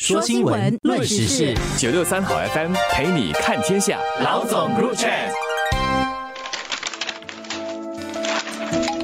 说新闻，论时事，九六三好 FM 陪你看天下。老总入场。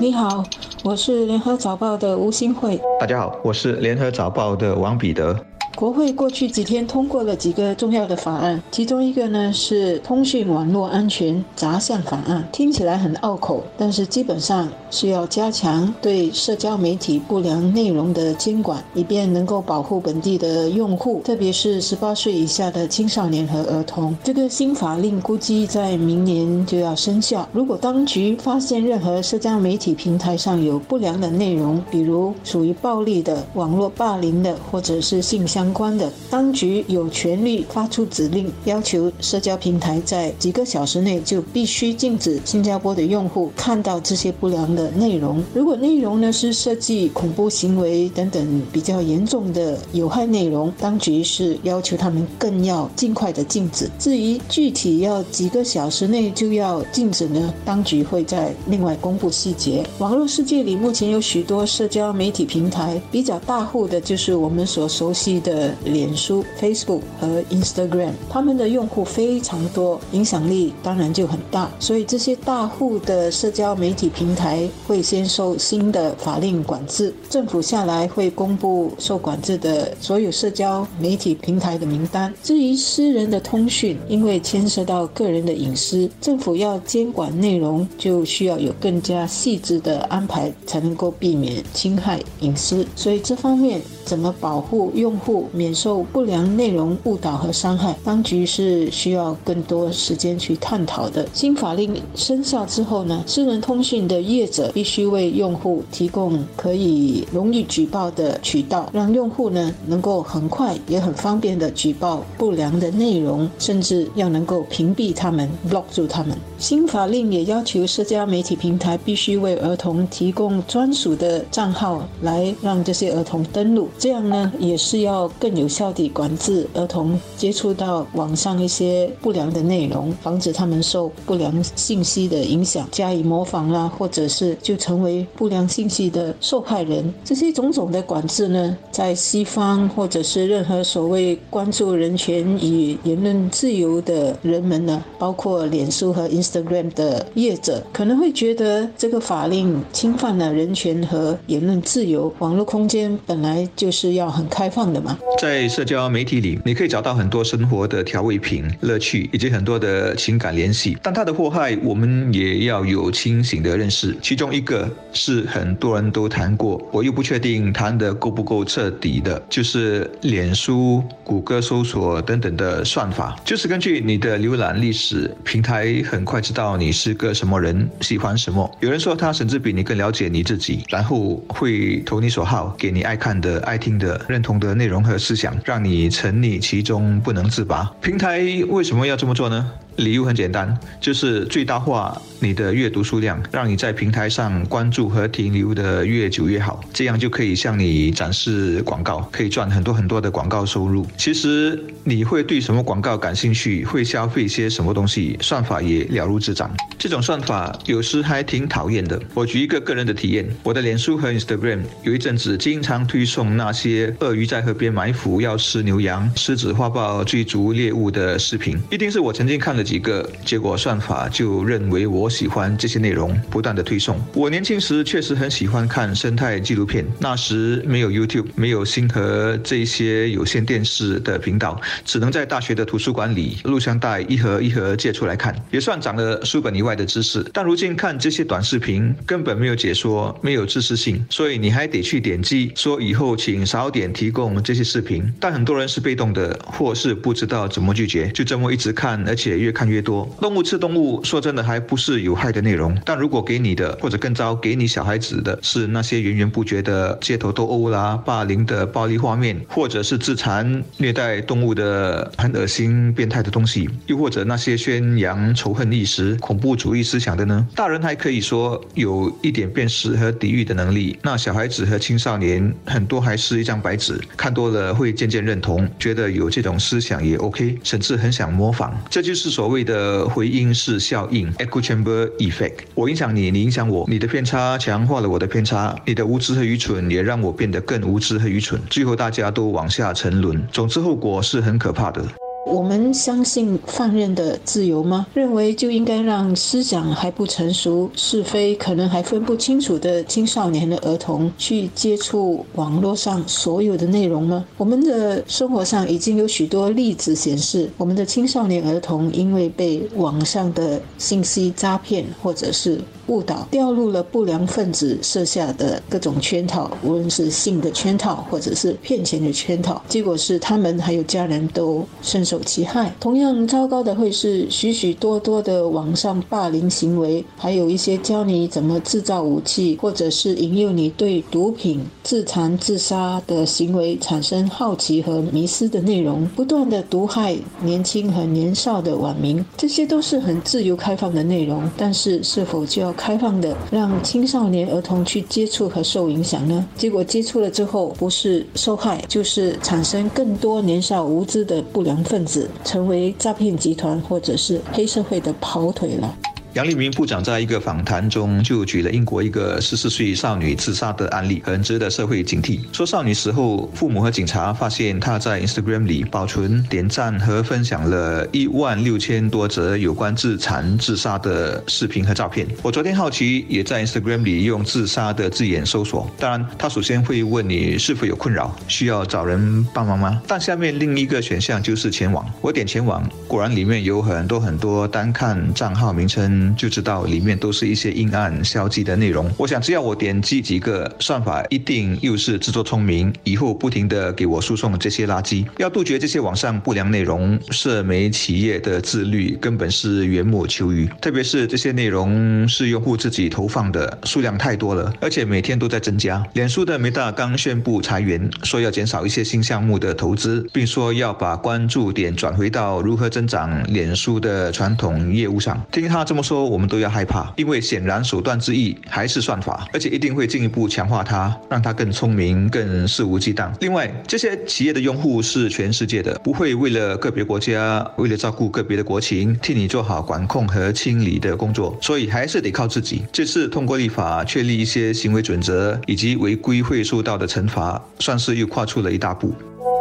你好，我是联合早报的吴新慧。大家好，我是联合早报的王彼得。国会过去几天通过了几个重要的法案，其中一个呢是通讯网络安全杂项法案，听起来很拗口，但是基本上是要加强对社交媒体不良内容的监管，以便能够保护本地的用户，特别是十八岁以下的青少年和儿童。这个新法令估计在明年就要生效。如果当局发现任何社交媒体平台上有不良的内容，比如属于暴力的、网络霸凌的，或者是性相相关的当局有权利发出指令，要求社交平台在几个小时内就必须禁止新加坡的用户看到这些不良的内容。如果内容呢是涉及恐怖行为等等比较严重的有害内容，当局是要求他们更要尽快的禁止。至于具体要几个小时内就要禁止呢？当局会在另外公布细节。网络世界里目前有许多社交媒体平台，比较大户的就是我们所熟悉的。的脸书、Facebook 和 Instagram，他们的用户非常多，影响力当然就很大。所以这些大户的社交媒体平台会先受新的法令管制，政府下来会公布受管制的所有社交媒体平台的名单。至于私人的通讯，因为牵涉到个人的隐私，政府要监管内容，就需要有更加细致的安排，才能够避免侵害隐私。所以这方面怎么保护用户？免受不良内容误导和伤害，当局是需要更多时间去探讨的。新法令生效之后呢，私人通讯的业者必须为用户提供可以容易举报的渠道，让用户呢能够很快也很方便的举报不良的内容，甚至要能够屏蔽他们、block 住他们。新法令也要求社交媒体平台必须为儿童提供专属的账号，来让这些儿童登录。这样呢，也是要。更有效地管制儿童接触到网上一些不良的内容，防止他们受不良信息的影响，加以模仿啦，或者是就成为不良信息的受害人。这些种种的管制呢，在西方或者是任何所谓关注人权与言论自由的人们呢，包括脸书和 Instagram 的业者，可能会觉得这个法令侵犯了人权和言论自由。网络空间本来就就是要很开放的嘛。在社交媒体里，你可以找到很多生活的调味品、乐趣以及很多的情感联系。但它的祸害，我们也要有清醒的认识。其中一个是很多人都谈过，我又不确定谈的够不够彻底的，就是脸书、谷歌搜索等等的算法，就是根据你的浏览历史，平台很快知道你是个什么人，喜欢什么。有人说，他甚至比你更了解你自己，然后会投你所好，给你爱看的、爱听的、认同的内容。和思想让你沉溺其中不能自拔。平台为什么要这么做呢？理由很简单，就是最大化你的阅读数量，让你在平台上关注和停留的越久越好，这样就可以向你展示广告，可以赚很多很多的广告收入。其实你会对什么广告感兴趣，会消费些什么东西，算法也了如指掌。这种算法有时还挺讨厌的。我举一个个人的体验，我的脸书和 Instagram 有一阵子经常推送那些鳄鱼在河边埋伏要吃牛羊、狮子花豹追逐猎物的视频，一定是我曾经看了。几个结果，算法就认为我喜欢这些内容，不断的推送。我年轻时确实很喜欢看生态纪录片，那时没有 YouTube，没有星河这些有线电视的频道，只能在大学的图书馆里录像带一盒一盒借出来看，也算长了书本以外的知识。但如今看这些短视频，根本没有解说，没有知识性，所以你还得去点击，说以后请少点提供这些视频。但很多人是被动的，或是不知道怎么拒绝，就这么一直看，而且越。看越多，动物吃动物，说真的还不是有害的内容。但如果给你的，或者更糟，给你小孩子的是那些源源不绝的街头斗殴啦、霸凌的暴力画面，或者是自残、虐待动物的很恶心、变态的东西，又或者那些宣扬仇恨意识、恐怖主义思想的呢？大人还可以说有一点辨识和抵御的能力，那小孩子和青少年很多还是一张白纸，看多了会渐渐认同，觉得有这种思想也 OK，甚至很想模仿。这就是说。所谓的回音式效应 （echo chamber effect）。我影响你，你影响我，你的偏差强化了我的偏差，你的无知和愚蠢也让我变得更无知和愚蠢，最后大家都往下沉沦。总之，后果是很可怕的。我们相信放任的自由吗？认为就应该让思想还不成熟、是非可能还分不清楚的青少年的儿童去接触网络上所有的内容吗？我们的生活上已经有许多例子显示，我们的青少年儿童因为被网上的信息诈骗或者是误导，掉入了不良分子设下的各种圈套，无论是性的圈套或者是骗钱的圈套，结果是他们还有家人都深受。其害，同样糟糕的会是许许多多的网上霸凌行为，还有一些教你怎么制造武器，或者是引诱你对毒品、自残、自杀的行为产生好奇和迷失的内容，不断的毒害年轻和年少的网民，这些都是很自由开放的内容。但是，是否就要开放的让青少年儿童去接触和受影响呢？结果接触了之后，不是受害，就是产生更多年少无知的不良分。子成为诈骗集团或者是黑社会的跑腿了。杨立明部长在一个访谈中就举了英国一个十四岁少女自杀的案例，很值得社会警惕。说少女死后，父母和警察发现她在 Instagram 里保存、点赞和分享了一万六千多则有关自残、自杀的视频和照片。我昨天好奇，也在 Instagram 里用自杀的字眼搜索。当然，他首先会问你是否有困扰，需要找人帮忙吗？但下面另一个选项就是前往。我点前往，果然里面有很多很多，单看账号名称。就知道里面都是一些阴暗消极的内容。我想，只要我点击几个，算法一定又是自作聪明，以后不停的给我输送这些垃圾。要杜绝这些网上不良内容，社媒企业的自律根本是缘木求鱼。特别是这些内容是用户自己投放的，数量太多了，而且每天都在增加。脸书的梅大刚宣布裁员，说要减少一些新项目的投资，并说要把关注点转回到如何增长脸书的传统业务上。听他这么说。说我们都要害怕，因为显然手段之一还是算法，而且一定会进一步强化它，让它更聪明、更肆无忌惮。另外，这些企业的用户是全世界的，不会为了个别国家，为了照顾个别的国情，替你做好管控和清理的工作，所以还是得靠自己。这次通过立法确立一些行为准则，以及违规会受到的惩罚，算是又跨出了一大步。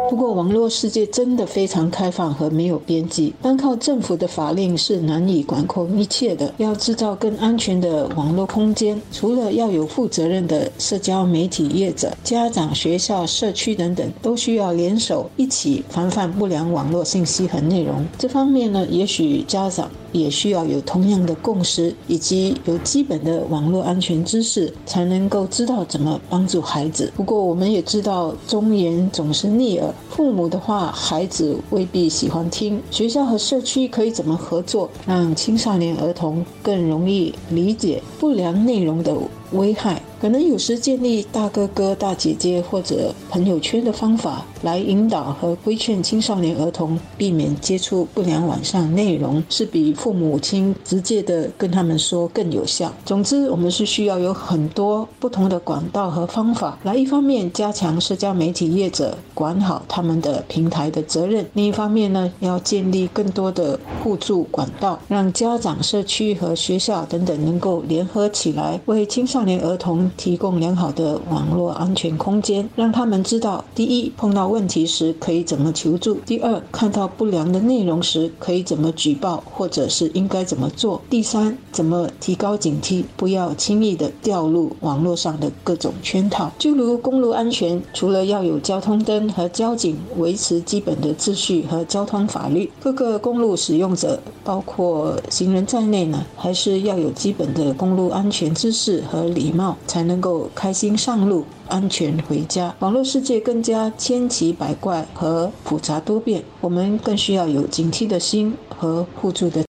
不过，网络世界真的非常开放和没有边际，单靠政府的法令是难以管控一切的。要制造更安全的网络空间，除了要有负责任的社交媒体业者、家长、学校、社区等等，都需要联手一起防范不良网络信息和内容。这方面呢，也许家长也需要有同样的共识，以及有基本的网络安全知识，才能够知道怎么帮助孩子。不过，我们也知道忠言总是逆耳。父母的话，孩子未必喜欢听。学校和社区可以怎么合作，让青少年儿童更容易理解不良内容的危害？可能有时建立大哥哥、大姐姐或者朋友圈的方法，来引导和规劝青少年儿童避免接触不良网上内容，是比父母亲直接的跟他们说更有效。总之，我们是需要有很多不同的管道和方法，来一方面加强社交媒体业者管好他们的平台的责任，另一方面呢，要建立更多的互助管道，让家长、社区和学校等等能够联合起来，为青少年年儿童。提供良好的网络安全空间，让他们知道：第一，碰到问题时可以怎么求助；第二，看到不良的内容时可以怎么举报，或者是应该怎么做；第三，怎么提高警惕，不要轻易的掉入网络上的各种圈套。就如公路安全，除了要有交通灯和交警维持基本的秩序和交通法律，各个公路使用者，包括行人在内呢，还是要有基本的公路安全知识和礼貌。才能够开心上路，安全回家。网络世界更加千奇百怪和复杂多变，我们更需要有警惕的心和互助的。